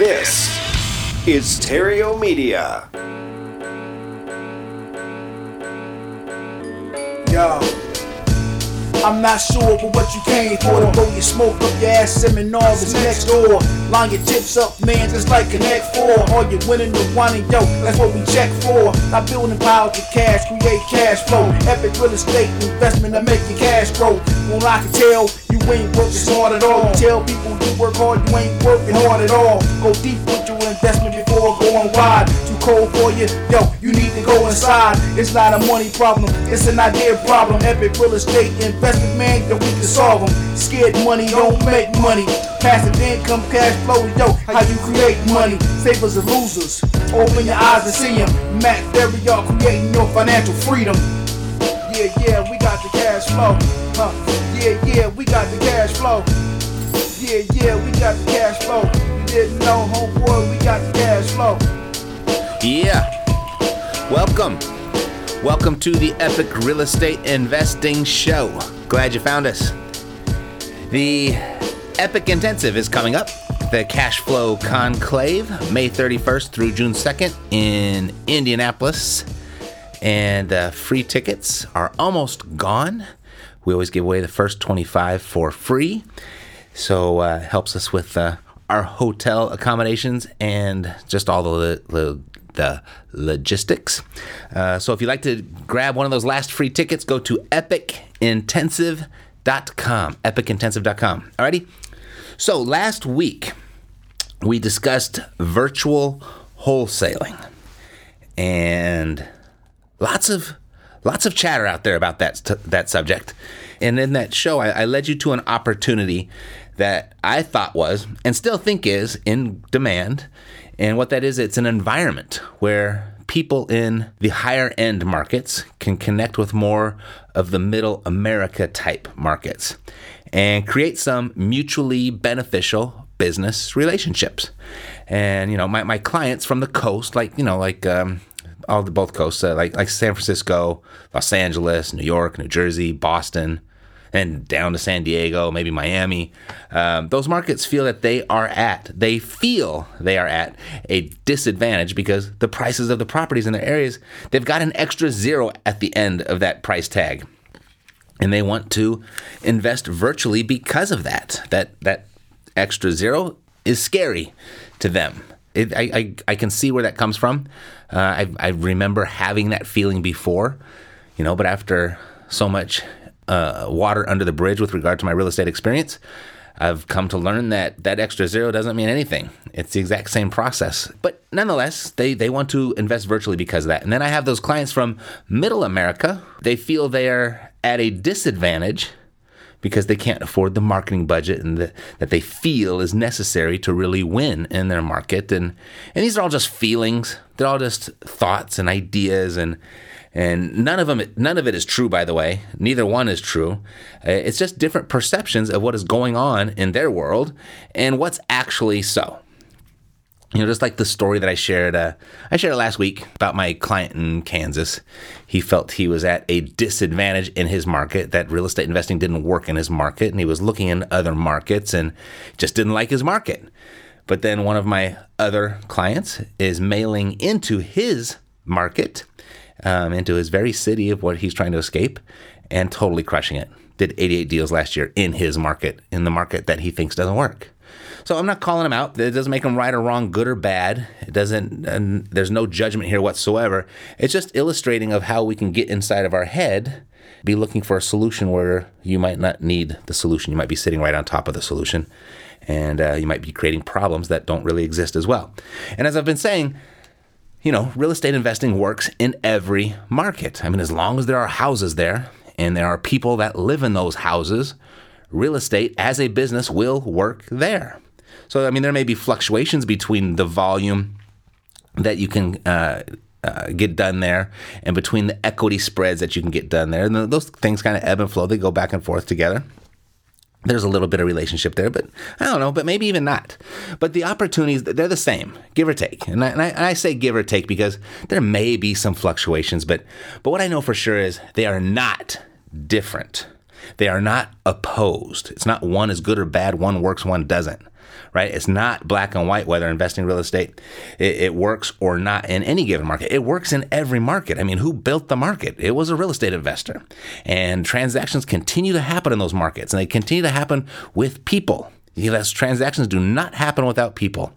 This is Theriault Media. Yo. I'm not sure, but what you came for to blow your smoke up your ass seminars is next door. Line your chips up, man, just like Connect Four. All you winning the and yo, that's what we check for. Not building piles of cash, create cash flow. Epic real estate investment to make your cash grow. Well, I can tell you ain't working hard at all. Tell people you work hard, you ain't working hard at all. Go deep with your investment cold for you, yo, you need to go inside. It's not a money problem, it's an idea problem. Epic real estate investment, man, that we can solve them. Scared money don't make money. Passive income, cash flow, yo, how you create money. Savers and losers, open your eyes and see them. Matt Berry, y'all creating your financial freedom. Yeah, yeah, we got the cash flow. Huh. Yeah, yeah, we got the cash flow. Yeah, yeah, we got the cash flow. You didn't know, homeboy, we got the cash flow. Yeah. Welcome. Welcome to the Epic Real Estate Investing Show. Glad you found us. The Epic Intensive is coming up. The Cash Flow Conclave, May 31st through June 2nd in Indianapolis. And uh, free tickets are almost gone. We always give away the first 25 for free. So uh, helps us with uh, our hotel accommodations and just all the, the, the logistics. Uh, so if you'd like to grab one of those last free tickets, go to epicintensive.com. Epicintensive.com. Alrighty? So last week, we discussed virtual wholesaling and lots of lots of chatter out there about that that subject. And in that show, I, I, led you to an opportunity that I thought was and still think is in demand. And what that is, it's an environment where people in the higher end markets can connect with more of the middle America type markets and create some mutually beneficial business relationships. And you know, my, my clients from the coast, like you know, like um, all the both coasts, uh, like like San Francisco, Los Angeles, New York, New Jersey, Boston, and down to San Diego, maybe Miami. Um, those markets feel that they are at, they feel they are at a disadvantage because the prices of the properties in their areas, they've got an extra zero at the end of that price tag. And they want to invest virtually because of that. That that extra zero is scary to them. It, I, I, I can see where that comes from. Uh, I, I remember having that feeling before, you know, but after so much uh, water under the bridge with regard to my real estate experience, I've come to learn that that extra zero doesn't mean anything. It's the exact same process. But nonetheless, they, they want to invest virtually because of that. And then I have those clients from middle America. They feel they're at a disadvantage because they can't afford the marketing budget and the, that they feel is necessary to really win in their market. And and these are all just feelings. They're all just thoughts and ideas and and none of them none of it is true by the way neither one is true uh, it's just different perceptions of what is going on in their world and what's actually so you know, just like the story that I shared, uh, I shared last week about my client in Kansas. He felt he was at a disadvantage in his market, that real estate investing didn't work in his market, and he was looking in other markets and just didn't like his market. But then one of my other clients is mailing into his market, um, into his very city of what he's trying to escape, and totally crushing it. Did 88 deals last year in his market, in the market that he thinks doesn't work. So I'm not calling him out. It doesn't make him right or wrong, good or bad. It doesn't. And there's no judgment here whatsoever. It's just illustrating of how we can get inside of our head, be looking for a solution where you might not need the solution. You might be sitting right on top of the solution, and uh, you might be creating problems that don't really exist as well. And as I've been saying, you know, real estate investing works in every market. I mean, as long as there are houses there and there are people that live in those houses, real estate as a business will work there. So, I mean, there may be fluctuations between the volume that you can uh, uh, get done there and between the equity spreads that you can get done there. And those things kind of ebb and flow, they go back and forth together there's a little bit of relationship there, but I don't know, but maybe even not. But the opportunities, they're the same, give or take. And I, and I, and I say give or take because there may be some fluctuations, but, but what I know for sure is they are not different. They are not opposed. It's not one is good or bad, one works, one doesn't right? It's not black and white whether investing in real estate it, it, works or not in any given market. It works in every market. I mean, who built the market? It was a real estate investor. And transactions continue to happen in those markets, and they continue to happen with people. Those transactions do not happen without people.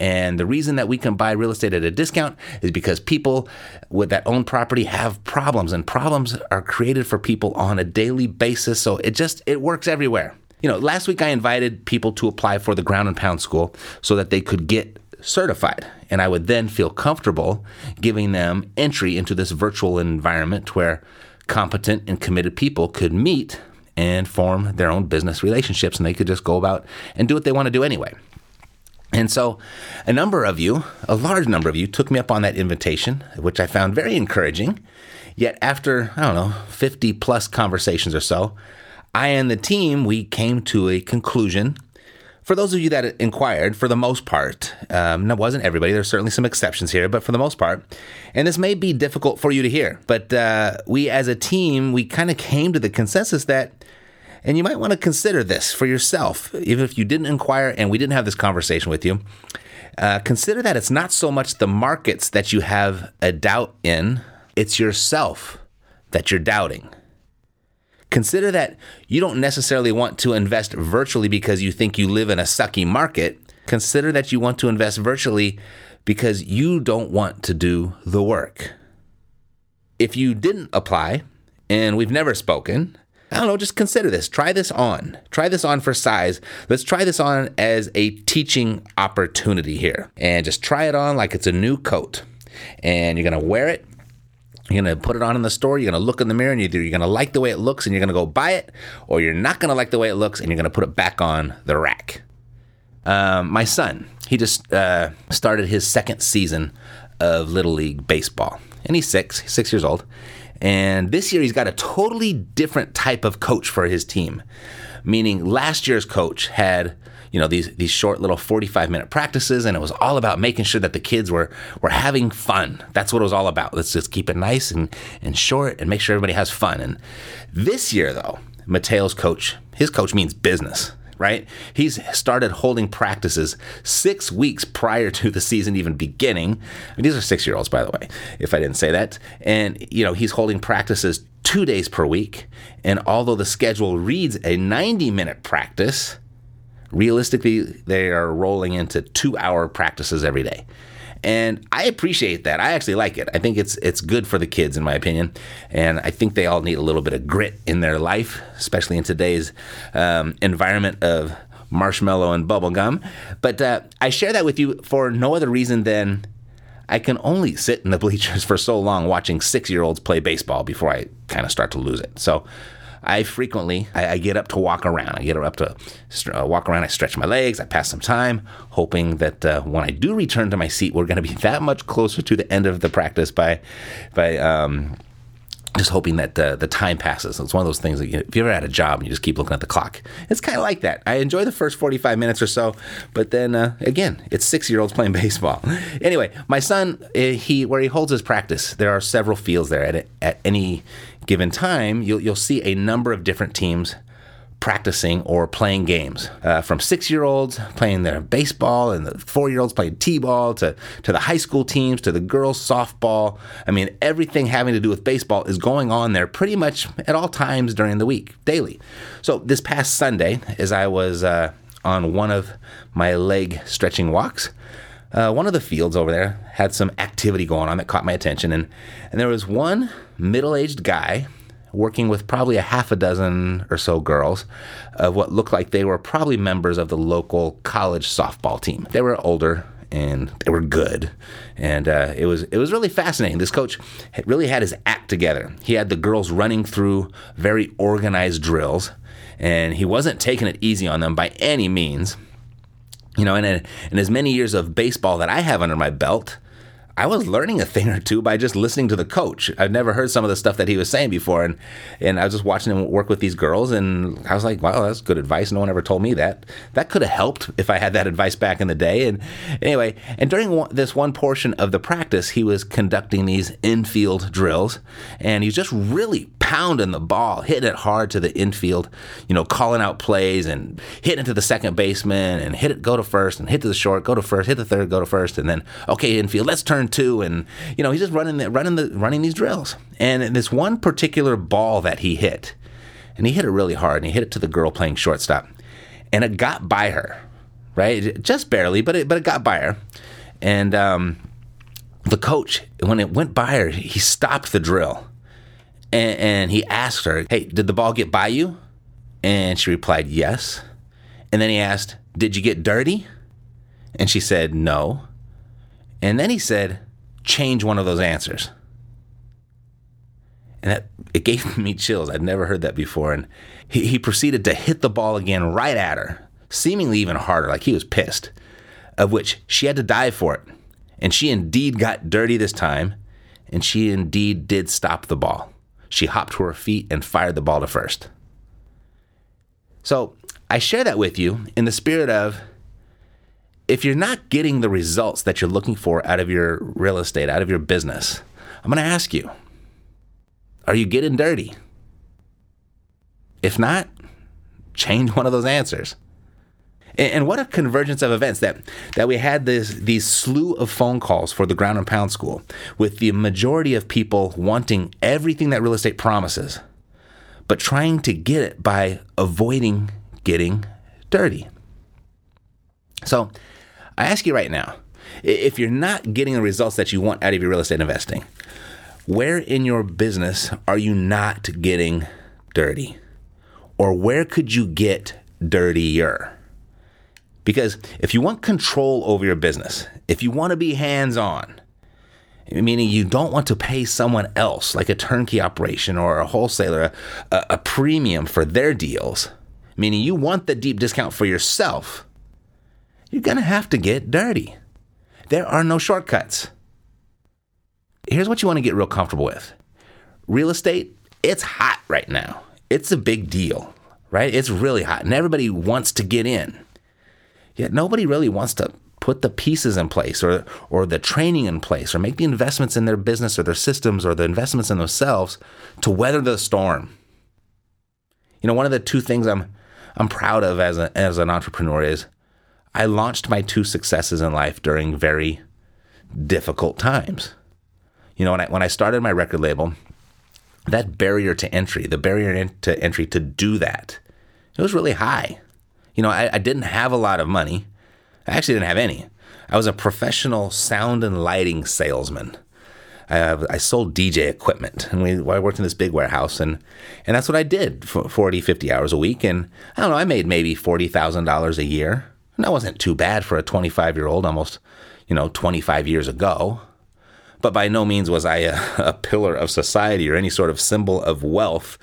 And the reason that we can buy real estate at a discount is because people with that own property have problems and problems are created for people on a daily basis. So it just it works everywhere. You know, last week I invited people to apply for the ground and pound school so that they could get certified. And I would then feel comfortable giving them entry into this virtual environment where competent and committed people could meet and form their own business relationships and they could just go about and do what they want to do anyway. And so, a number of you, a large number of you, took me up on that invitation, which I found very encouraging. Yet, after, I don't know, 50 plus conversations or so, I and the team, we came to a conclusion. For those of you that inquired, for the most part, um, that wasn't everybody. There's certainly some exceptions here, but for the most part, and this may be difficult for you to hear, but uh, we as a team, we kind of came to the consensus that, and you might want to consider this for yourself, even if you didn't inquire and we didn't have this conversation with you. Uh, consider that it's not so much the markets that you have a doubt in, it's yourself that you're doubting. Consider that you don't necessarily want to invest virtually because you think you live in a sucky market. Consider that you want to invest virtually because you don't want to do the work. If you didn't apply and we've never spoken, I don't know, just consider this. Try this on. Try this on for size. Let's try this on as a teaching opportunity here. And just try it on like it's a new coat. And you're going to wear it you're to put it on in the store. You're to look in the mirror and either you're to like the way it looks and you're to go buy it, or you're not to like the way it looks and you're to put it back on the rack. Um, my son, he just uh, started his second season of Little League Baseball. And he's six, six years old. And this year he's got a totally different type of coach for his team. Meaning last year's coach had you know these these short little 45 minute practices and it was all about making sure that the kids were were having fun that's what it was all about let's just keep it nice and and short and make sure everybody has fun and this year though Mateo's coach his coach means business right? He's started holding practices six weeks prior to the season even beginning. I mean, these are six year olds, by the way, if I didn't say that. And, you know, he's holding practices two days per week. And although the schedule reads a 90 minute practice, realistically, they are rolling into two hour practices every day. And I appreciate that. I actually like it. I think it's it's good for the kids, in my opinion. And I think they all need a little bit of grit in their life, especially in today's um, environment of marshmallow and bubblegum. But uh, I share that with you for no other reason than I can only sit in the bleachers for so long watching six year olds play baseball before I kind of start to lose it. So I frequently I, I, get up to walk around. I get up to uh, walk around. I stretch my legs. I pass some time, hoping that uh, when I do return to my seat, we're going to be that much closer to the end of the practice by by. Um, just hoping that uh, the time passes. It's one of those things that you, if you ever had a job and you just keep looking at the clock, it's kind of like that. I enjoy the first 45 minutes or so, but then uh, again, it's six year olds playing baseball. anyway, my son, eh, he where he holds his practice, there are several fields there at, at any given time, you'll, you'll see a number of different teams practicing or playing games. Uh, from six year olds playing their baseball and the four year olds playing t ball to, to the high school teams to the girls' softball. I mean, everything having to do with baseball is going on there pretty much at all times during the week, daily. So this past Sunday, as I was uh, on one of my leg stretching walks, uh, one of the fields over there had some activity going on that caught my attention. And, and there was one middle aged guy working with probably a half a dozen or so girls of what looked like they were probably members of the local college softball team. They were older and they were good, and uh, it was it was really fascinating. This coach really had his act together. He had the girls running through very organized drills, and he wasn't taking it easy on them by any means. You know, and in as many years of baseball that I have under my belt, I was learning a thing or two by just listening to the coach. I'd never heard some of the stuff that he was saying before, and and I was just watching him work with these girls, and I was like, wow, that's good advice. No one ever told me that. That could have helped if I had that advice back in the day. And anyway, and during this one portion of the practice, he was conducting these infield drills, and he's just really pounding the ball, hitting it hard to the infield, you know, calling out plays and hitting it to the second baseman and hit it, go to first, and hit to the short, go to first, hit the third, go to first, and then okay, infield, let's turn two, and you know, he's just running the, running the running these drills. And this one particular ball that he hit, and he hit it really hard, and he hit it to the girl playing shortstop, and it got by her, right, just barely, but it but it got by her, and um, the coach when it went by her, he stopped the drill and, and he asked her, Hey, did the ball get by you? And she replied, Yes. And then he asked, Did you get dirty? And she said, No. And then he said, Change one of those answers. And that, it gave me chills. I'd never heard that before. And he, he proceeded to hit the ball again right at her, seemingly even harder, like he was pissed, of which she had to dive for it. And she indeed got dirty this time, and she indeed did stop the ball she hopped to her feet and fired the ball to first. So I share that with you in the spirit of if you're not getting the results that you're looking for out of your real estate, out of your business, I'm going to ask you are you getting dirty? If not, change one of those answers. And what a convergence of events that that we had this these slew of phone calls for the ground and pound school, with the majority of people wanting everything that real estate promises, but trying to get it by avoiding getting dirty. So, I ask you right now, if you're not getting the results that you want out of your real estate investing, where in your business are you not getting dirty? Or where could you get dirtier? Because if you want control over your business, if you want to be hands on, meaning you don't want to pay someone else, like a turnkey operation or a wholesaler, a, a, premium for their deals, meaning you want the deep discount for yourself, you're going to have to get dirty. There are no shortcuts. Here's what you want to get real comfortable with real estate, it's hot right now. It's a big deal, right? It's really hot, and everybody wants to get in. Yet nobody really wants to put the pieces in place or or the training in place or make the investments in their business or their systems or the investments in themselves to weather the storm. You know, one of the two things I'm I'm proud of as a, as an entrepreneur is I launched my two successes in life during very difficult times. You know, when I when I started my record label, that barrier to entry, the barrier to entry to do that, it was really high. You know, I, I didn't have a lot of money. I actually didn't have any. I was a professional sound and lighting salesman. I, I sold DJ equipment, and we I worked in this big warehouse, and and that's what I did for 40, 50 hours a week, and I don't know, I made maybe forty thousand dollars a year, and that wasn't too bad for a twenty five year old, almost, you know, twenty five years ago but by no means was I a, a, pillar of society or any sort of symbol of wealth,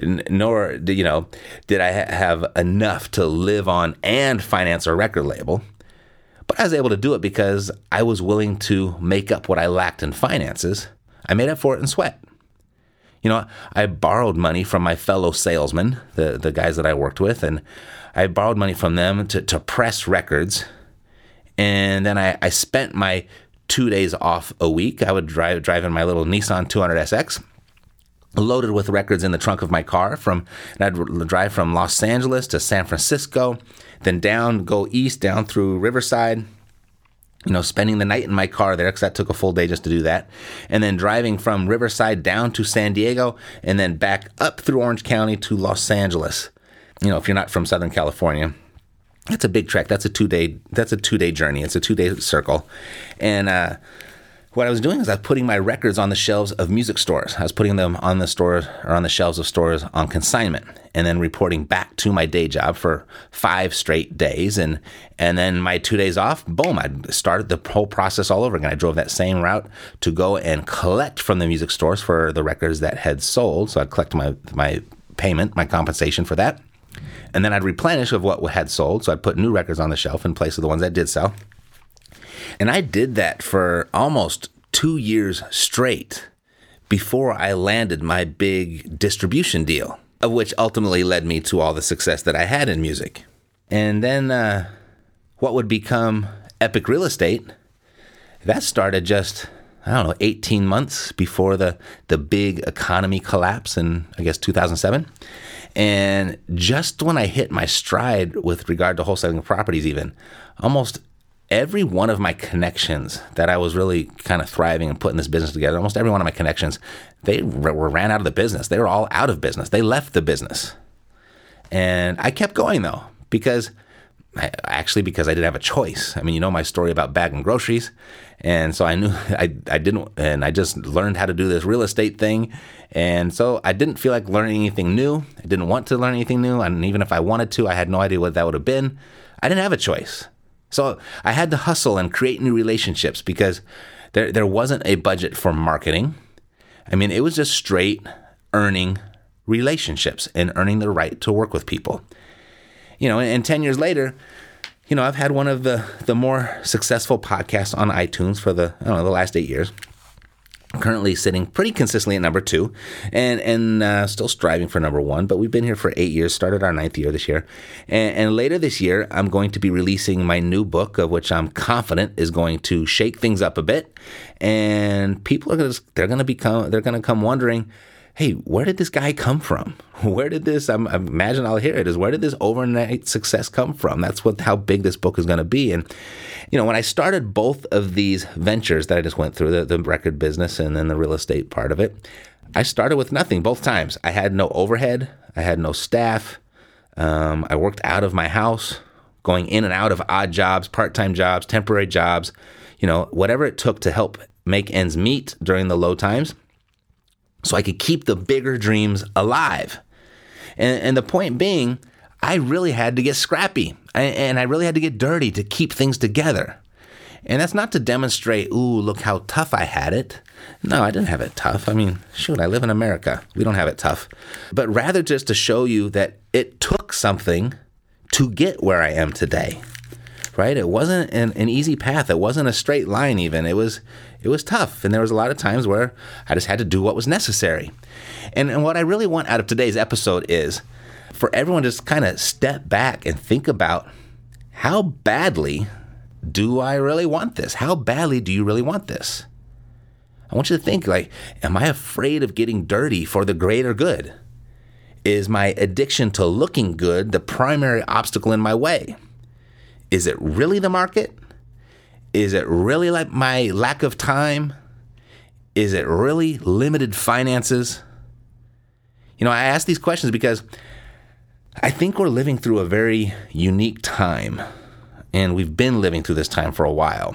nor did, you know did I ha- have enough to live on and finance a record label. But I was able to do it because I was willing to make up what I lacked in finances. I made up for it in sweat. You know, I borrowed money from my fellow salesmen, the, the guys that I worked with, and I borrowed money from them to, to press records. And then I, I spent my two days off a week. I would drive drive in my little Nissan 200SX, loaded with records in the trunk of my car. From and I'd drive from Los Angeles to San Francisco, then down, go east down through Riverside. You know, spending the night in my car there because that took a full day just to do that, and then driving from Riverside down to San Diego, and then back up through Orange County to Los Angeles. You know, if you're not from Southern California, That's a big trek. That's a two day. That's a two day journey. It's a two day circle, and uh, what I was doing is I was putting my records on the shelves of music stores. I was putting them on the stores or on the shelves of stores on consignment and then reporting back to my day job for five straight days. And and then my two days off, boom, I started the whole process all over again. I drove that same route to go and collect from the music stores for the records that had sold. So I'd collect my my payment, my compensation for that. And then I'd replenish of what had sold. So I'd put new records on the shelf in place of the ones that did sell. And I did that for almost two years straight before I landed my big distribution deal, of which ultimately led me to all the success that I had in music. And then uh, what would become Epic Real Estate, that started just, I don't know, 18 months before the, the big economy collapse in, I guess, 2007. And just when I hit my stride with regard to wholesaling properties, even almost every one of my connections that I was really kind of thriving and putting this business together, almost every one of my connections, they were ran out of the business. They were all out of business. They left the business. And I kept going though, because actually because I didn't have a choice. I mean, you know my story about bagging groceries. And so I knew I, I didn't, and I just learned how to do this real estate thing. And so I didn't feel like learning anything new. I didn't want to learn anything new. And even if I wanted to, I had no idea what that would have been. I didn't have a choice. So I had to hustle and create new relationships because there, there wasn't a budget for marketing. I mean, it was just straight earning relationships and earning the right to work with people. You know, and, and 10 years later, you know, I've had one of the, the more successful podcasts on iTunes for the, I don't know, the last eight years. Currently sitting pretty consistently at number two and and uh, still striving for number one but we've been here for eight years started our ninth year this year. And, and, later this year i'm going to be releasing my new book of which i'm confident is going to shake things up a bit. And people are going to they're going to become they're going to come wondering hey, where did this guy come from? Where did this? I'm, I imagine I'll hear it. Is where did this overnight success come from? That's what how big this book is going to be. And you know, when I started both of these ventures that I just went through, the, the record business and then the real estate part of it, I started with nothing both times. I had no overhead. I had no staff. Um, I worked out of my house, going in and out of odd jobs, part-time jobs, temporary jobs. You know, whatever it took to help make ends meet during the low times so I could keep the bigger dreams alive. And, and the point being, I really had to get scrappy and I really had to get dirty to keep things together. And that's not to demonstrate, ooh, look how tough I had it. No, I didn't have it tough. I mean, shoot, I live in America. We don't have it tough. But rather just to show you that it took something to get where I am today. Right? It wasn't an, an easy path. It wasn't a straight line even. It was it was tough. And there was a lot of times where I just had to do what was necessary. And, and what I really want out of today's episode is for everyone to just kind of step back and think about how badly do I really want this? How badly do you really want this? I want you to think like, am I afraid of getting dirty for the greater good? Is my addiction to looking good the primary obstacle in my way? Is it really the market? Is it really like my lack of time? Is it really limited finances? You know, I ask these questions because I think we're living through a very unique time, and we've been living through this time for a while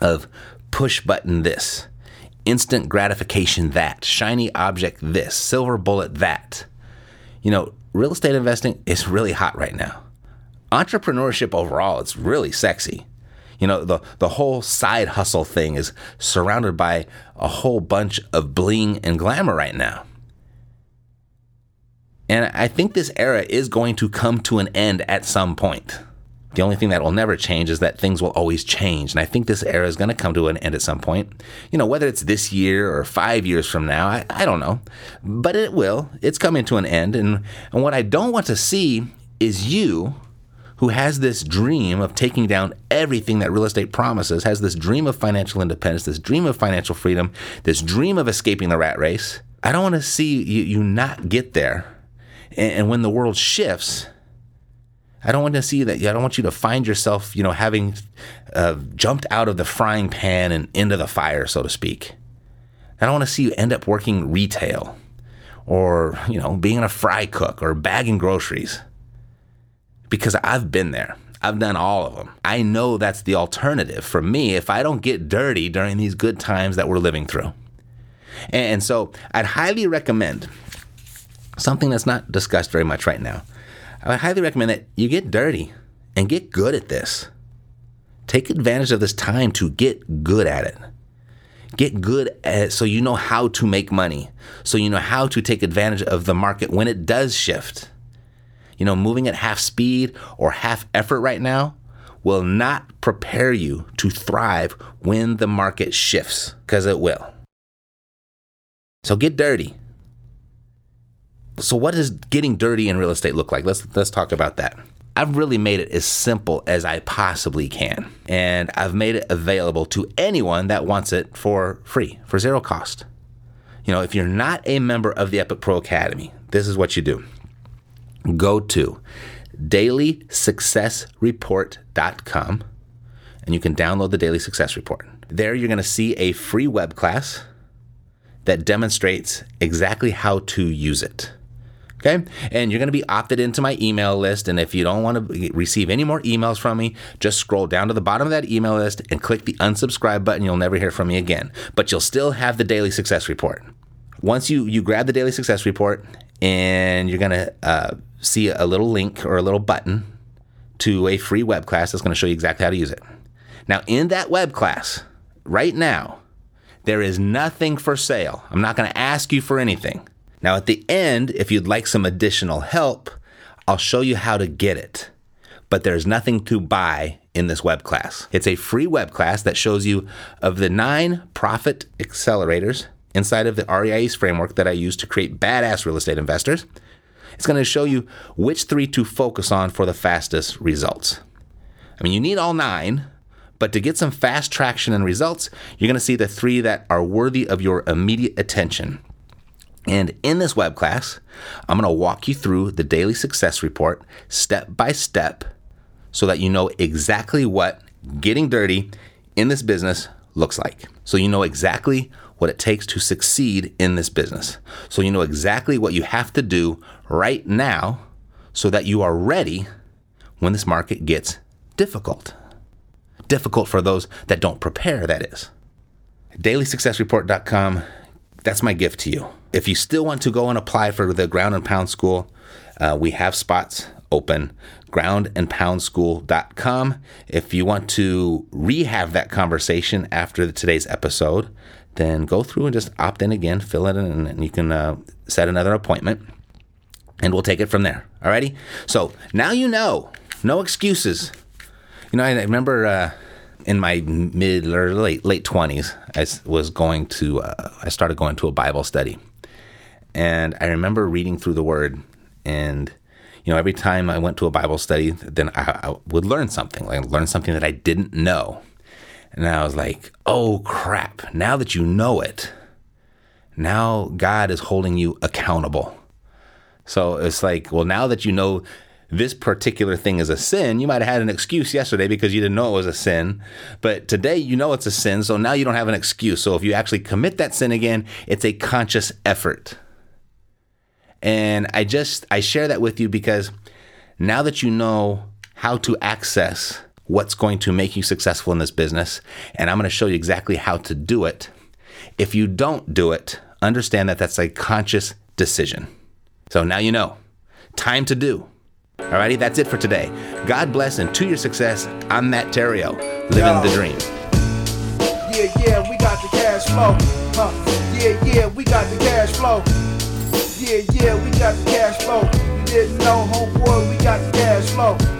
of push button this, instant gratification that, shiny object this, silver bullet that. You know, real estate investing is really hot right now. Entrepreneurship overall, it's really sexy. You know, the, the whole side hustle thing is surrounded by a whole bunch of bling and glamour right now. And I think this era is going to come to an end at some point. The only thing that will never change is that things will always change. And I think this era is going to come to an end at some point. You know, whether it's this year or five years from now, I, I don't know. But it will. It's coming to an end. And, and what I don't want to see is you who has this dream of taking down everything that real estate promises, has this dream of financial independence, this dream of financial freedom, this dream of escaping the rat race. I don't want to see you, you not get there. And, and, when the world shifts, I don't want to see that. I don't want you to find yourself, you know, having uh, jumped out of the frying pan and into the fire, so to speak. I don't want to see you end up working retail or, you know, being a fry cook or bagging groceries because I've been there. I've done all of them. I know that's the alternative for me if I don't get dirty during these good times that we're living through. And so I'd highly recommend something that's not discussed very much right now. I would highly recommend that you get dirty and get good at this. Take advantage of this time to get good at it. Get good at it so you know how to make money, so you know how to take advantage of the market when it does shift. You know, moving at half speed or half effort right now will not prepare you to thrive when the market shifts, because it will. So get dirty. So what does getting dirty in real estate look like? Let's let's talk about that. I've really made it as simple as I possibly can. And I've made it available to anyone that wants it for free, for zero cost. You know, if you're not a member of the Epic Pro Academy, this is what you do. Go to dailysuccessreport.com and you can download the Daily Success Report. There you're going to see a free web class that demonstrates exactly how to use it. Okay. And you're going to be opted into my email list. And if you don't want to receive any more emails from me, just scroll down to the bottom of that email list and click the unsubscribe button. You'll never hear from me again, but you'll still have the daily success report. Once you, you grab the daily success report and you're going to uh, see a little link or a little button to a free web class that's going to show you exactly how to use it. Now, in that web class, right now, there is nothing for sale. I'm not going to ask you for anything. Now, at the end, if you'd like some additional help, I'll show you how to get it. But there's nothing to buy in this web class. It's a free web class that shows you of the nine profit accelerators inside of the REI's framework that I use to create badass real estate investors. It's going to show you which three to focus on for the fastest results. I mean, you need all nine, but to get some fast traction and results, you're going to see the three that are worthy of your immediate attention. And in this web class, I'm going to walk you through the daily success report step by step so that you know exactly what getting dirty in this business looks like. So you know exactly what it takes to succeed in this business. So you know exactly what you have to do right now so that you are ready when this market gets difficult. Difficult for those that don't prepare, that is. DailySuccessReport.com, that's my gift to you. If you still want to go and apply for the Ground and Pound School, uh, we have spots open groundandpoundschool.com. If you want to rehab that conversation after today's episode, then go through and just opt in again, fill it in, and you can uh, set another appointment and we'll take it from there. Alrighty? So now you know, no excuses. You know, I, I remember uh, in my mid or late late twenties, I was going to, uh, I started going to a Bible study, and I remember reading through the Word, and you know, every time I went to a Bible study, then I, I would learn something, like learn something that I didn't know, and I was like, oh crap! Now that you know it, now God is holding you accountable. So it's like, well, now that you know this particular thing is a sin. You might have had an excuse yesterday because you didn't know it was a sin, but today you know it's a sin, so now you don't have an excuse. So if you actually commit that sin again, it's a conscious effort. And I just I share that with you because now that you know how to access what's going to make you successful in this business, and I'm going to show you exactly how to do it. If you don't do it, understand that that's a conscious decision. So now you know. Time to do. Alrighty, that's it for today. God bless and to your success. I'm Matt Theriault, living Yo. the dream. Yeah, yeah, we got the cash flow. Huh. Yeah, yeah, we got the cash flow. Yeah, yeah, we got the cash flow. You didn't know, homeboy, we got the cash flow.